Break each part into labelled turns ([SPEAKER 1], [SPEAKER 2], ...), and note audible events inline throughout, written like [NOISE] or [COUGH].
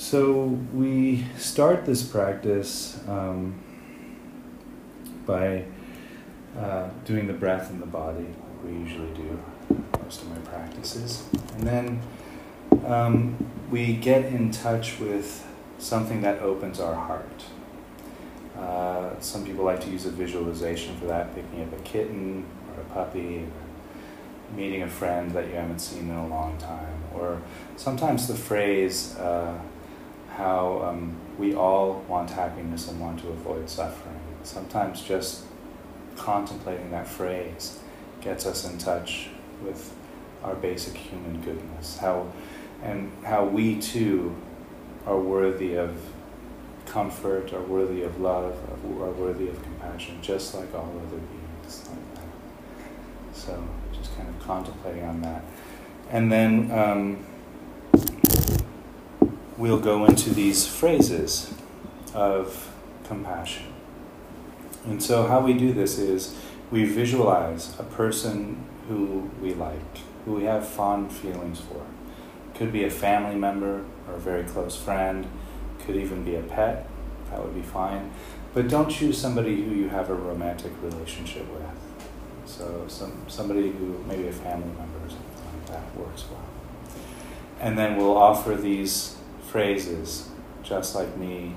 [SPEAKER 1] So we start this practice um, by uh, doing the breath in the body, like we usually do most of my practices. And then um, we get in touch with something that opens our heart. Uh, some people like to use a visualization for that, picking up a kitten or a puppy, meeting a friend that you haven't seen in a long time, or sometimes the phrase uh, how um, we all want happiness and want to avoid suffering. Sometimes just contemplating that phrase gets us in touch with our basic human goodness. How and how we too are worthy of comfort, are worthy of love, are worthy of compassion, just like all other beings like that. So just kind of contemplating on that. And then um, we'll go into these phrases of compassion. And so, how we do this is we visualize a person who we like, who we have fond feelings for. Could be a family member or a very close friend, could even be a pet, that would be fine. But don't choose somebody who you have a romantic relationship with. So, some, somebody who, maybe a family member or something like that, works well. And then we'll offer these phrases, just like me,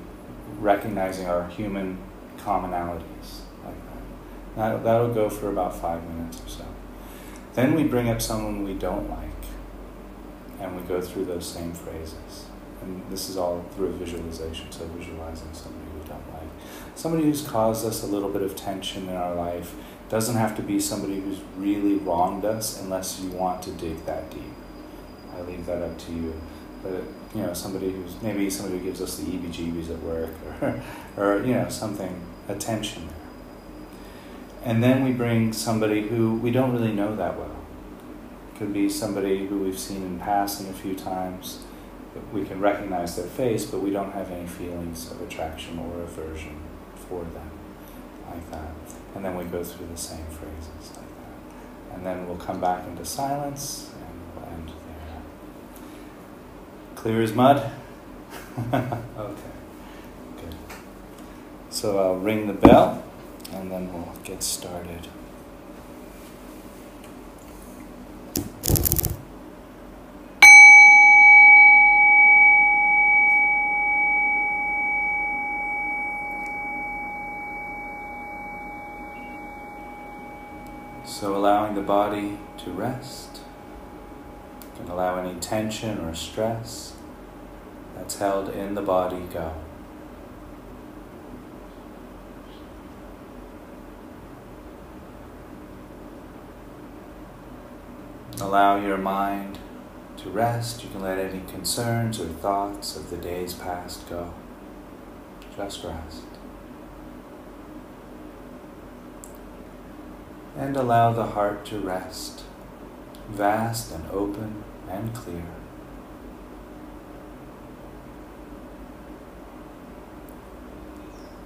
[SPEAKER 1] recognizing our human commonalities like that. that. That'll go for about five minutes or so. Then we bring up someone we don't like, and we go through those same phrases. And this is all through visualization, so visualizing somebody we don't like. Somebody who's caused us a little bit of tension in our life doesn't have to be somebody who's really wronged us unless you want to dig that deep. I leave that up to you but you know somebody who's maybe somebody who gives us the EBGBs at work or, [LAUGHS] or you know something attention there. And then we bring somebody who we don't really know that well. Could be somebody who we've seen in passing a few times. We can recognize their face, but we don't have any feelings of attraction or aversion for them, like that. And then we go through the same phrases like that. And then we'll come back into silence Clear as mud? [LAUGHS] okay, good. So I'll ring the bell and then we'll get started. So allowing the body to rest, you can allow any tension or stress that's held in the body go. Allow your mind to rest. You can let any concerns or thoughts of the days past go. Just rest. And allow the heart to rest, vast and open and clear.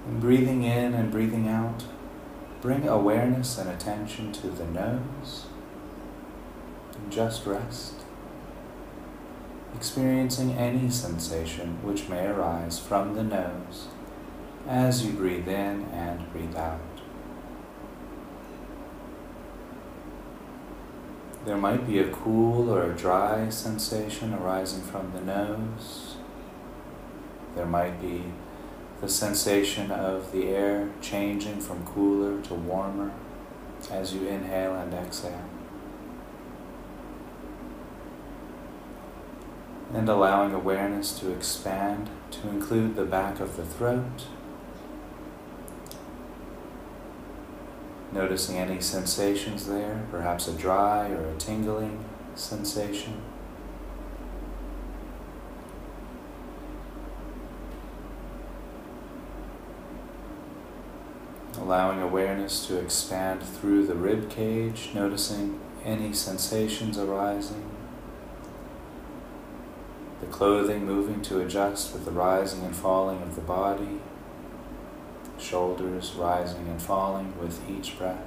[SPEAKER 1] Breathing in and breathing out, bring awareness and attention to the nose. And just rest. Experiencing any sensation which may arise from the nose as you breathe in and breathe out. There might be a cool or a dry sensation arising from the nose. There might be the sensation of the air changing from cooler to warmer as you inhale and exhale. And allowing awareness to expand to include the back of the throat. Noticing any sensations there, perhaps a dry or a tingling sensation. Allowing awareness to expand through the rib cage, noticing any sensations arising, the clothing moving to adjust with the rising and falling of the body, shoulders rising and falling with each breath.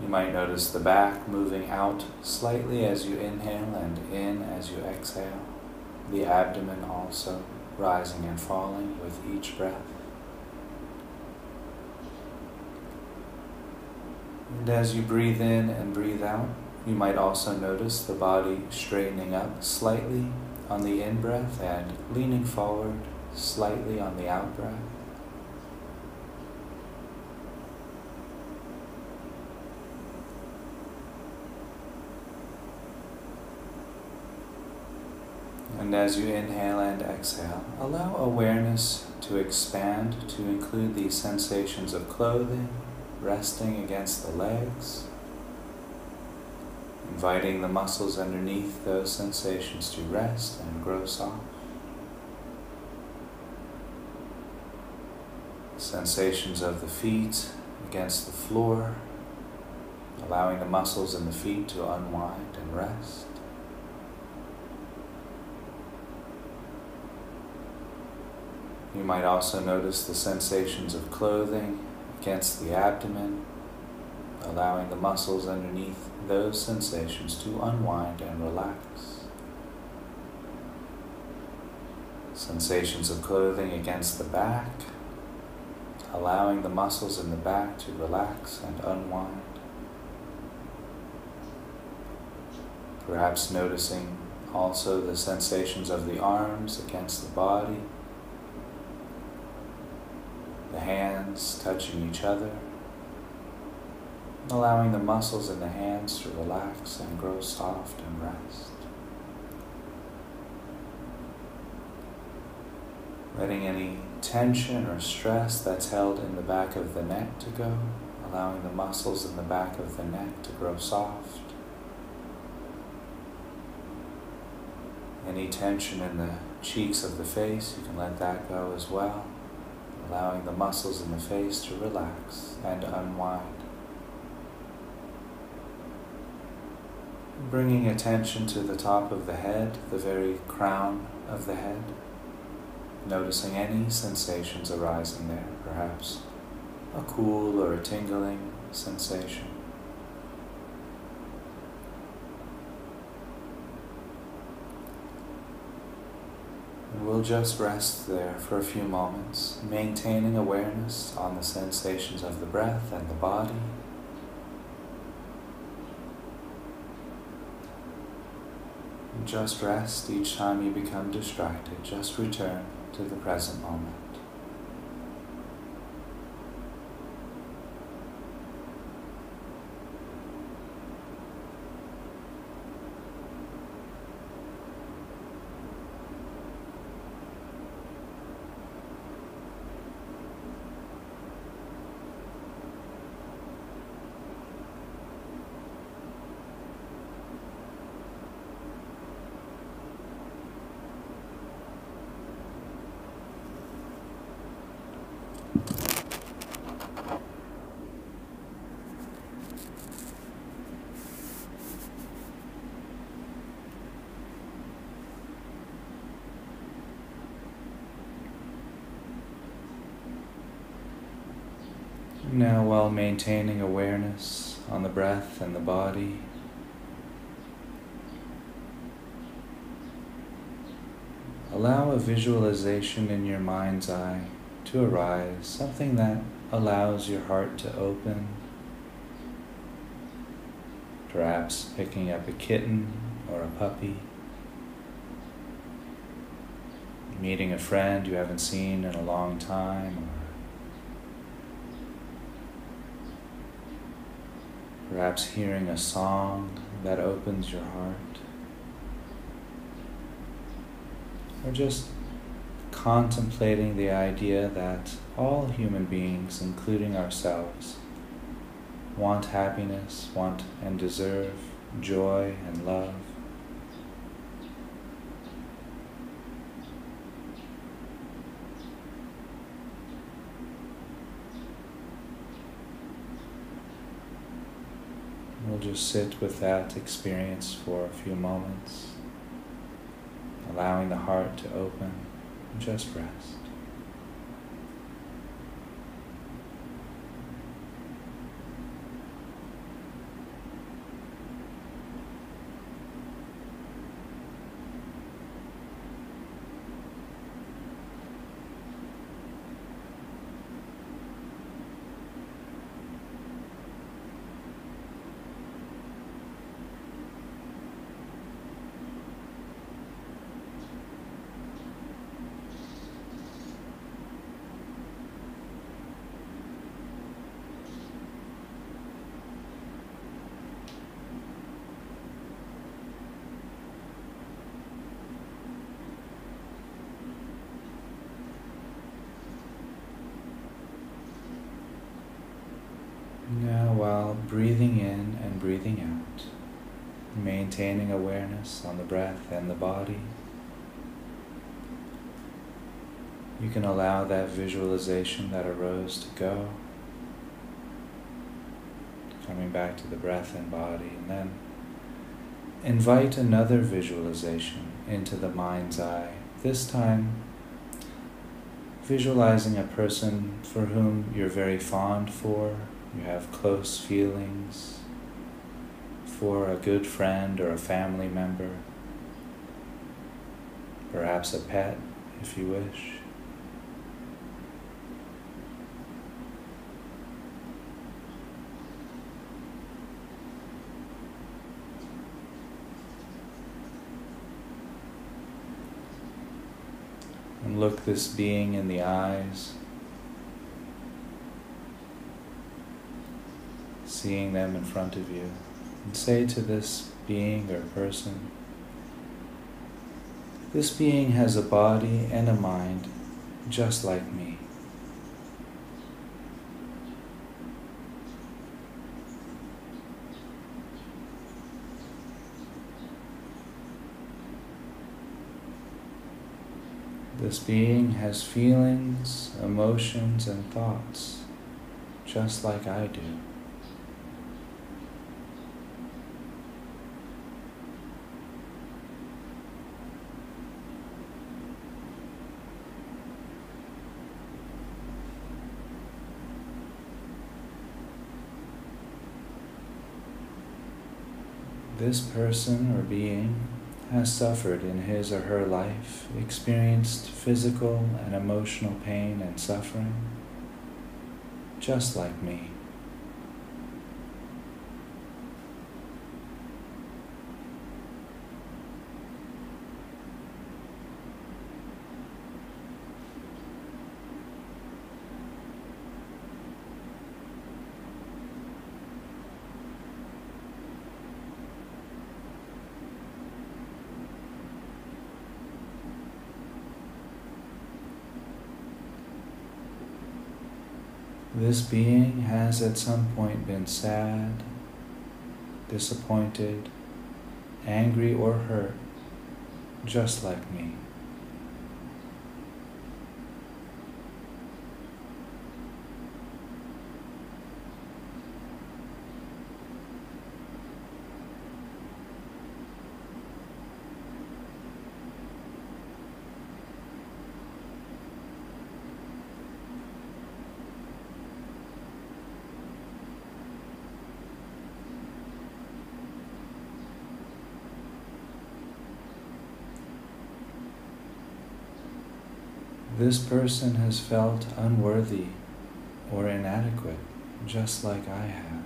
[SPEAKER 1] You might notice the back moving out slightly as you inhale and in as you exhale. The abdomen also rising and falling with each breath. And as you breathe in and breathe out, you might also notice the body straightening up slightly on the in breath and leaning forward slightly on the out breath. And as you inhale and exhale, allow awareness to expand to include the sensations of clothing resting against the legs, inviting the muscles underneath those sensations to rest and grow soft. Sensations of the feet against the floor, allowing the muscles in the feet to unwind and rest. You might also notice the sensations of clothing against the abdomen, allowing the muscles underneath those sensations to unwind and relax. Sensations of clothing against the back, allowing the muscles in the back to relax and unwind. Perhaps noticing also the sensations of the arms against the body the hands touching each other, allowing the muscles in the hands to relax and grow soft and rest. Letting any tension or stress that's held in the back of the neck to go, allowing the muscles in the back of the neck to grow soft. Any tension in the cheeks of the face, you can let that go as well allowing the muscles in the face to relax and unwind. Bringing attention to the top of the head, the very crown of the head, noticing any sensations arising there, perhaps a cool or a tingling sensation. We'll just rest there for a few moments, maintaining awareness on the sensations of the breath and the body. just rest each time you become distracted. Just return to the present moment. Now, while maintaining awareness on the breath and the body, allow a visualization in your mind's eye to arise, something that allows your heart to open. Perhaps picking up a kitten or a puppy, meeting a friend you haven't seen in a long time, Perhaps hearing a song that opens your heart. Or just contemplating the idea that all human beings, including ourselves, want happiness, want and deserve joy and love. We'll just sit with that experience for a few moments, allowing the heart to open and just rest. breathing in and breathing out, maintaining awareness on the breath and the body. You can allow that visualization that arose to go, coming back to the breath and body, and then invite another visualization into the mind's eye, this time visualizing a person for whom you're very fond for you have close feelings for a good friend or a family member, perhaps a pet if you wish. And look this being in the eyes, seeing them in front of you, and say to this being or person, This being has a body and a mind just like me. This being has feelings, emotions, and thoughts, just like I do. This person or being has suffered in his or her life, experienced physical and emotional pain and suffering, just like me. This being has at some point been sad, disappointed, angry, or hurt, just like me. This person has felt unworthy or inadequate, just like I have.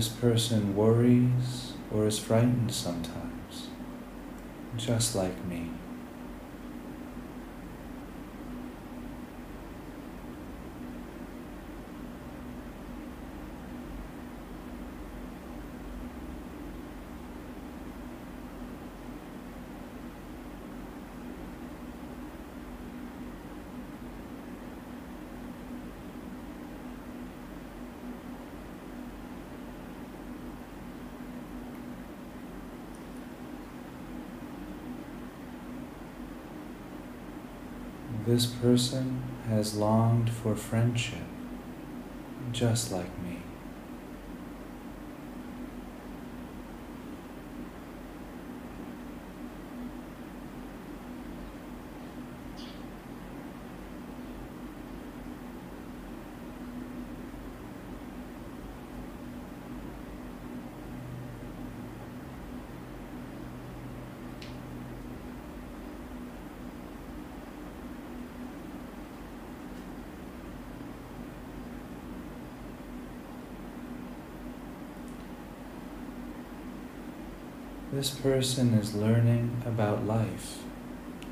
[SPEAKER 1] This person worries or is frightened sometimes, just like me. This person has longed for friendship, just like me. This person is learning about life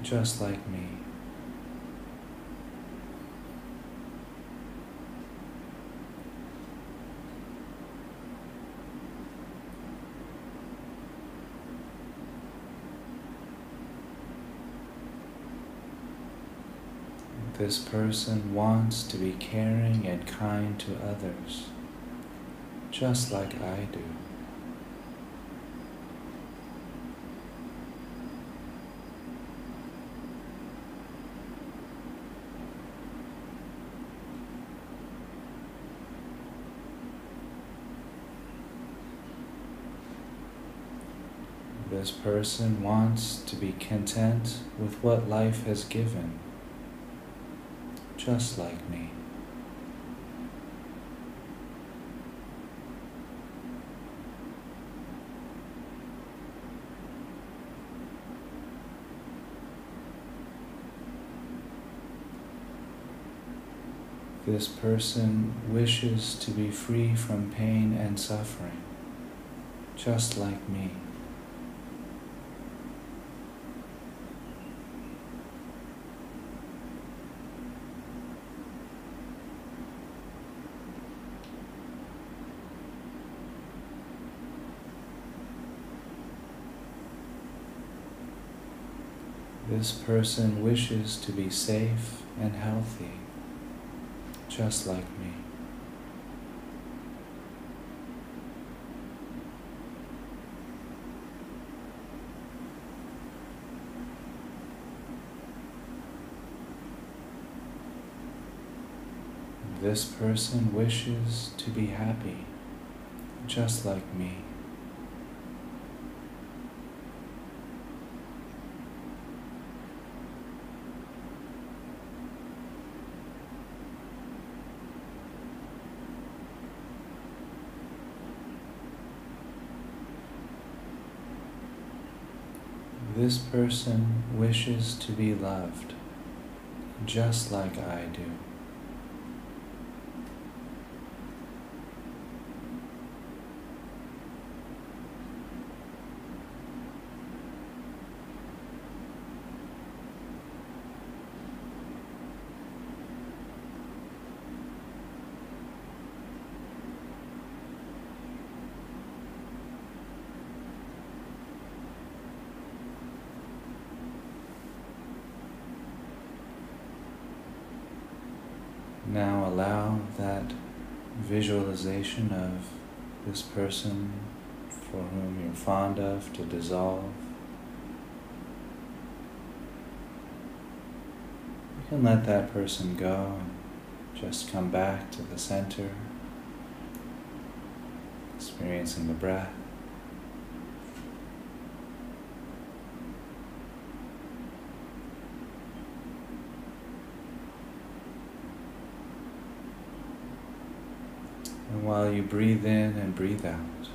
[SPEAKER 1] just like me. This person wants to be caring and kind to others, just like I do. This person wants to be content with what life has given just like me. This person wishes to be free from pain and suffering, just like me. This person wishes to be safe and healthy, just like me. This person wishes to be happy, just like me. This person wishes to be loved just like I do. Now allow that visualization of this person for whom you're fond of to dissolve. You can let that person go and just come back to the center, experiencing the breath. And while you breathe in and breathe out,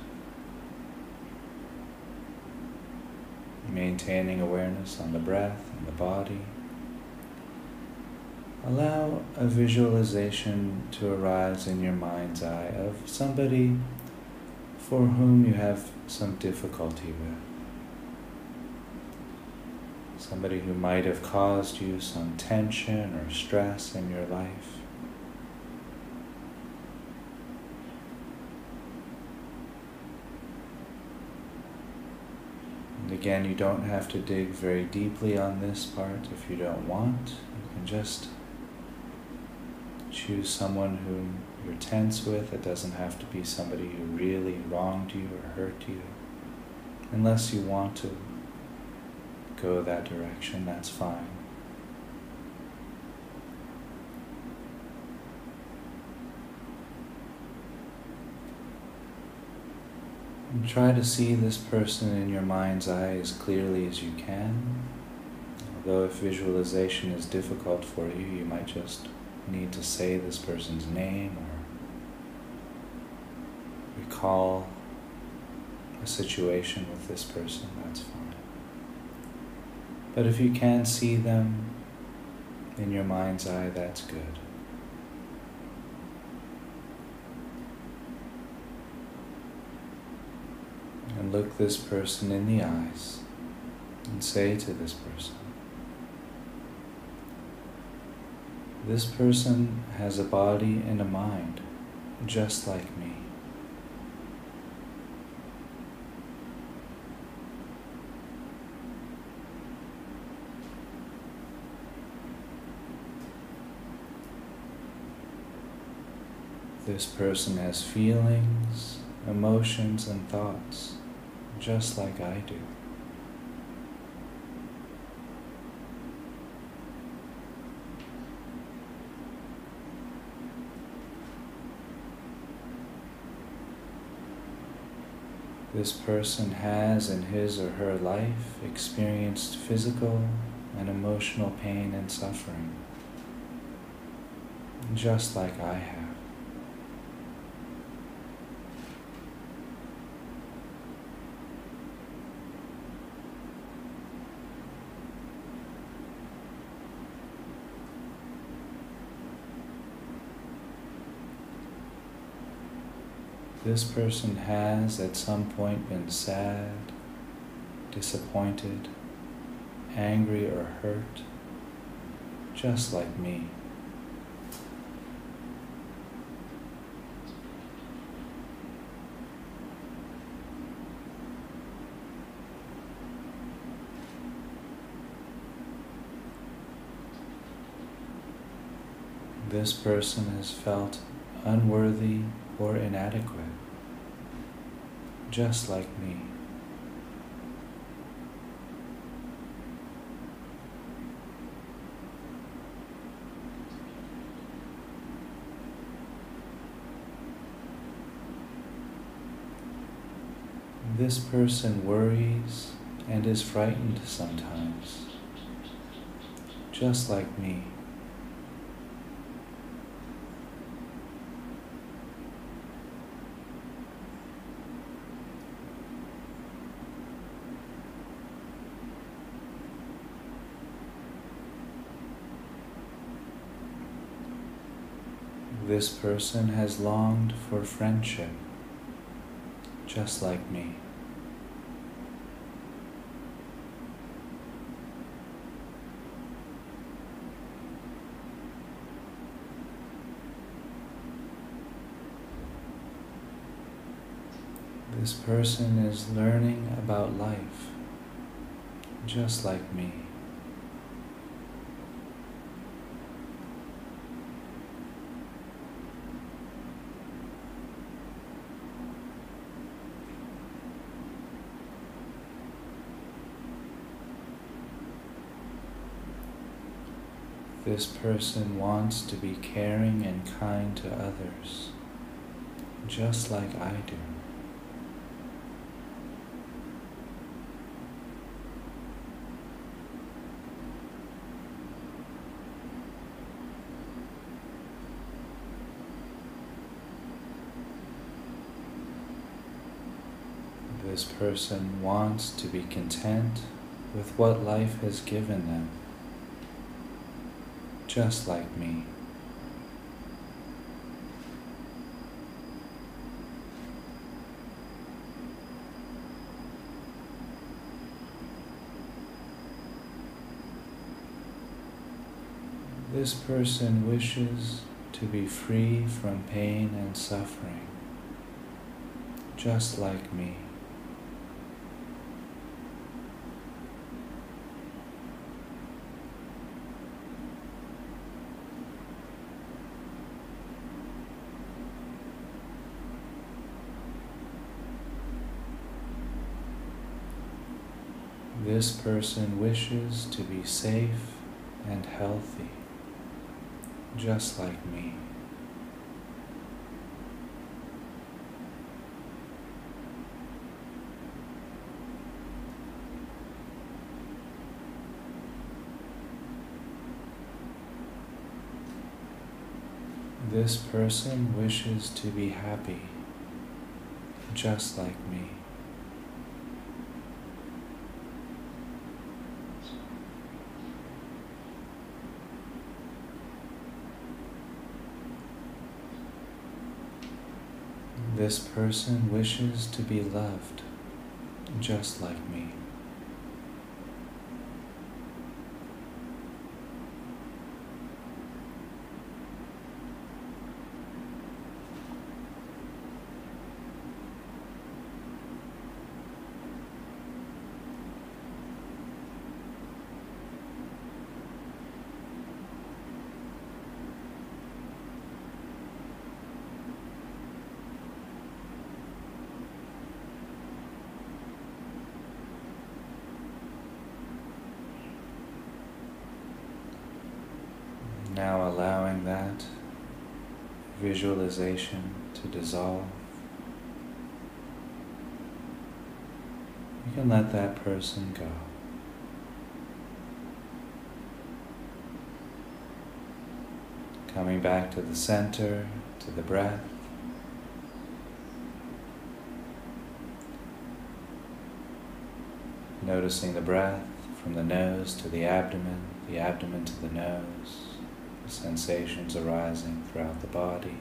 [SPEAKER 1] maintaining awareness on the breath and the body, allow a visualization to arise in your mind's eye of somebody for whom you have some difficulty with. Somebody who might have caused you some tension or stress in your life. Again, you don't have to dig very deeply on this part if you don't want. You can just choose someone whom you're tense with. It doesn't have to be somebody who really wronged you or hurt you. Unless you want to go that direction, that's fine. And try to see this person in your mind's eye as clearly as you can. Although if visualization is difficult for you, you might just need to say this person's name or recall a situation with this person, that's fine. But if you can see them in your mind's eye, that's good. And look this person in the eyes and say to this person, This person has a body and a mind just like me. This person has feelings, emotions, and thoughts just like I do. This person has in his or her life experienced physical and emotional pain and suffering, just like I have. This person has at some point been sad, disappointed, angry, or hurt, just like me. This person has felt unworthy or inadequate, just like me. This person worries and is frightened sometimes, just like me. This person has longed for friendship, just like me. This person is learning about life, just like me. This person wants to be caring and kind to others, just like I do. This person wants to be content with what life has given them just like me. This person wishes to be free from pain and suffering, just like me. This person wishes to be safe and healthy, just like me. This person wishes to be happy, just like me. This person wishes to be loved just like me. Now allowing that visualization to dissolve. You can let that person go. Coming back to the center, to the breath. Noticing the breath from the nose to the abdomen, the abdomen to the nose sensations arising throughout the body.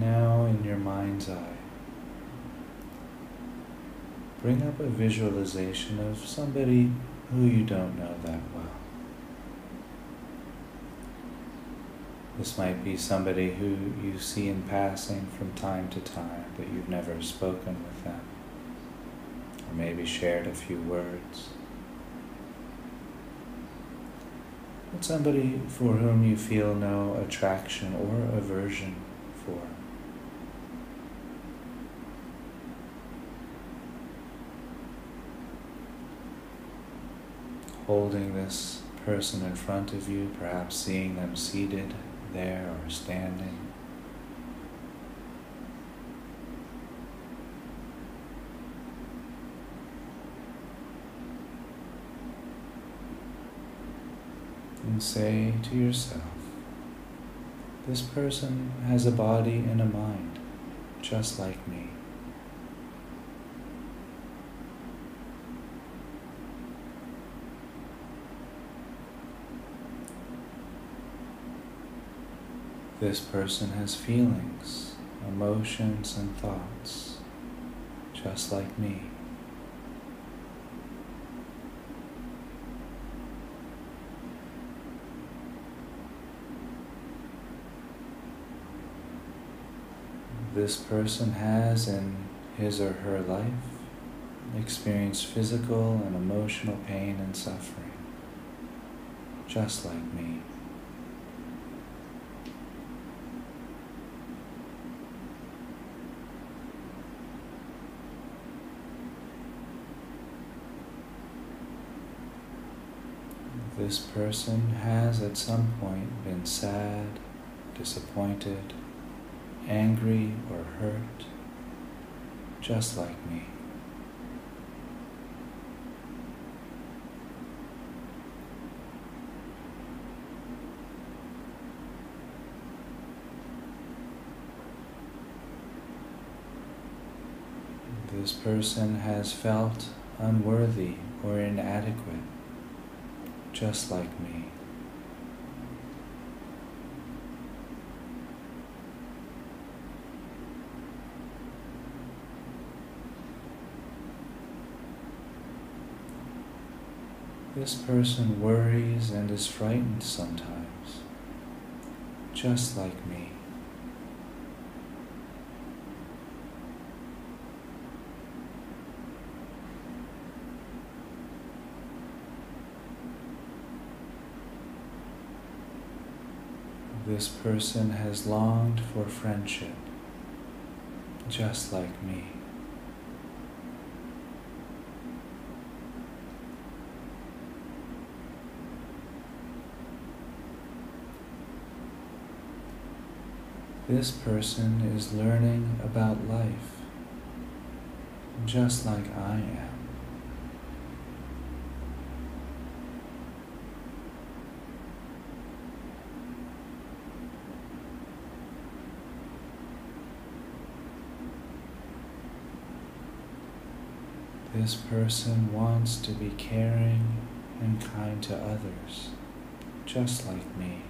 [SPEAKER 1] Now, in your mind's eye, bring up a visualization of somebody who you don't know that well. This might be somebody who you see in passing from time to time, but you've never spoken with them, or maybe shared a few words. But somebody for whom you feel no attraction or aversion for. Holding this person in front of you, perhaps seeing them seated there or standing. And say to yourself, this person has a body and a mind just like me. This person has feelings, emotions, and thoughts, just like me. This person has in his or her life experienced physical and emotional pain and suffering, just like me. This person has at some point been sad, disappointed, angry, or hurt, just like me. This person has felt unworthy or inadequate just like me. This person worries and is frightened sometimes, just like me. This person has longed for friendship, just like me. This person is learning about life just like I am. This person wants to be caring and kind to others, just like me.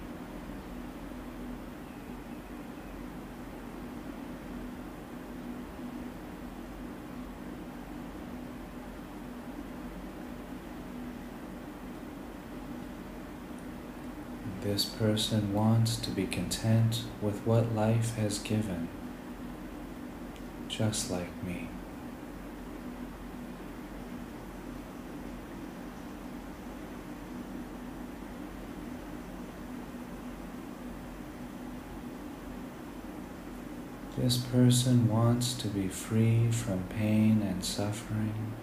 [SPEAKER 1] This person wants to be content with what life has given, just like me. This person wants to be free from pain and suffering,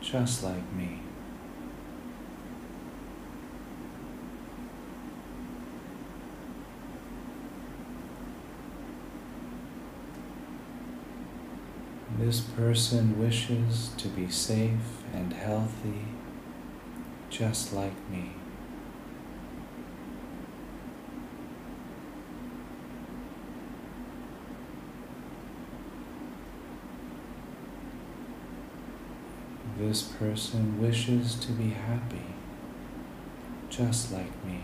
[SPEAKER 1] just like me. This person wishes to be safe and healthy, just like me. This person wishes to be happy, just like me.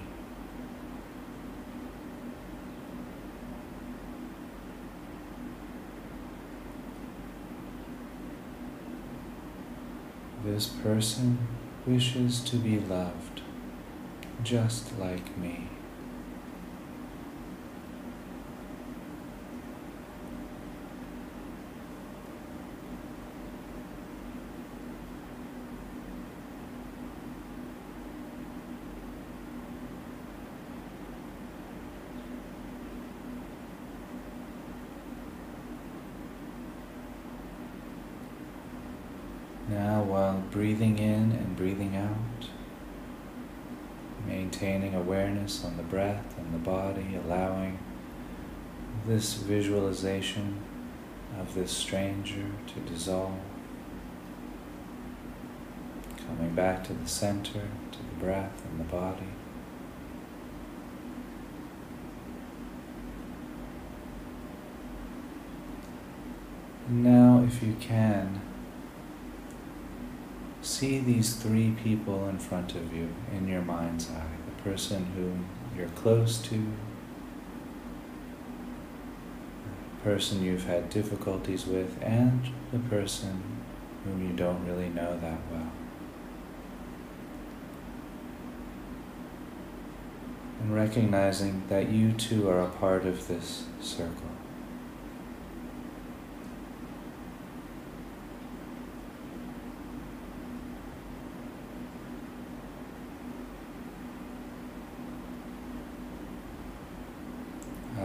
[SPEAKER 1] This person wishes to be loved, just like me. Now, while breathing in and breathing out, maintaining awareness on the breath and the body, allowing this visualization of this stranger to dissolve, coming back to the center, to the breath and the body. Now, if you can, see these three people in front of you in your mind's eye the person whom you're close to, the person you've had difficulties with, and the person whom you don't really know that well. And recognizing that you too are a part of this circle.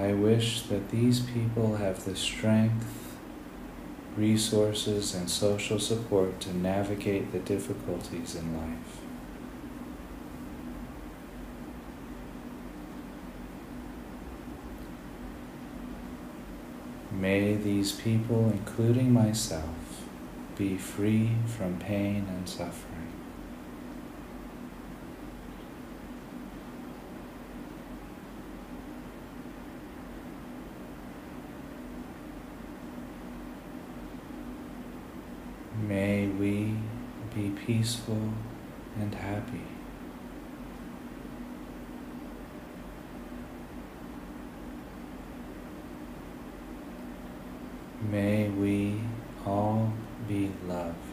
[SPEAKER 1] I wish that these people have the strength, resources, and social support to navigate the difficulties in life. May these people, including myself, be free from pain and suffering. May we be peaceful and happy. May we all be loved.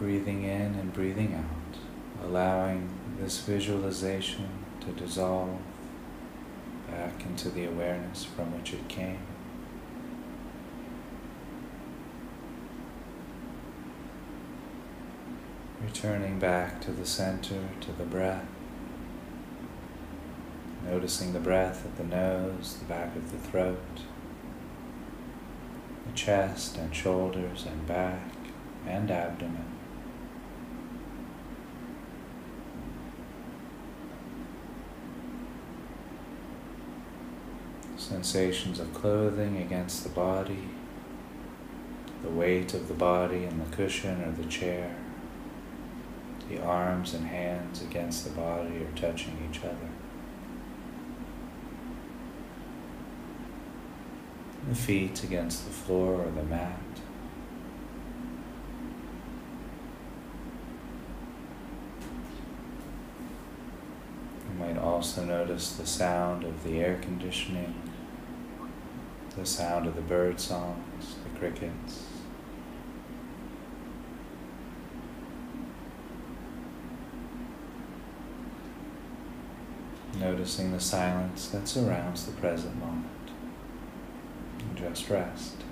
[SPEAKER 1] Breathing in and breathing out, allowing this visualization to dissolve back into the awareness from which it came. Returning back to the center, to the breath. Noticing the breath at the nose, the back of the throat, the chest and shoulders and back and abdomen. Sensations of clothing against the body, the weight of the body in the cushion or the chair, the arms and hands against the body or touching each other. The feet against the floor or the mat. You might also notice the sound of the air conditioning, the sound of the bird songs, the crickets. Noticing the silence that surrounds the present moment. And just rest.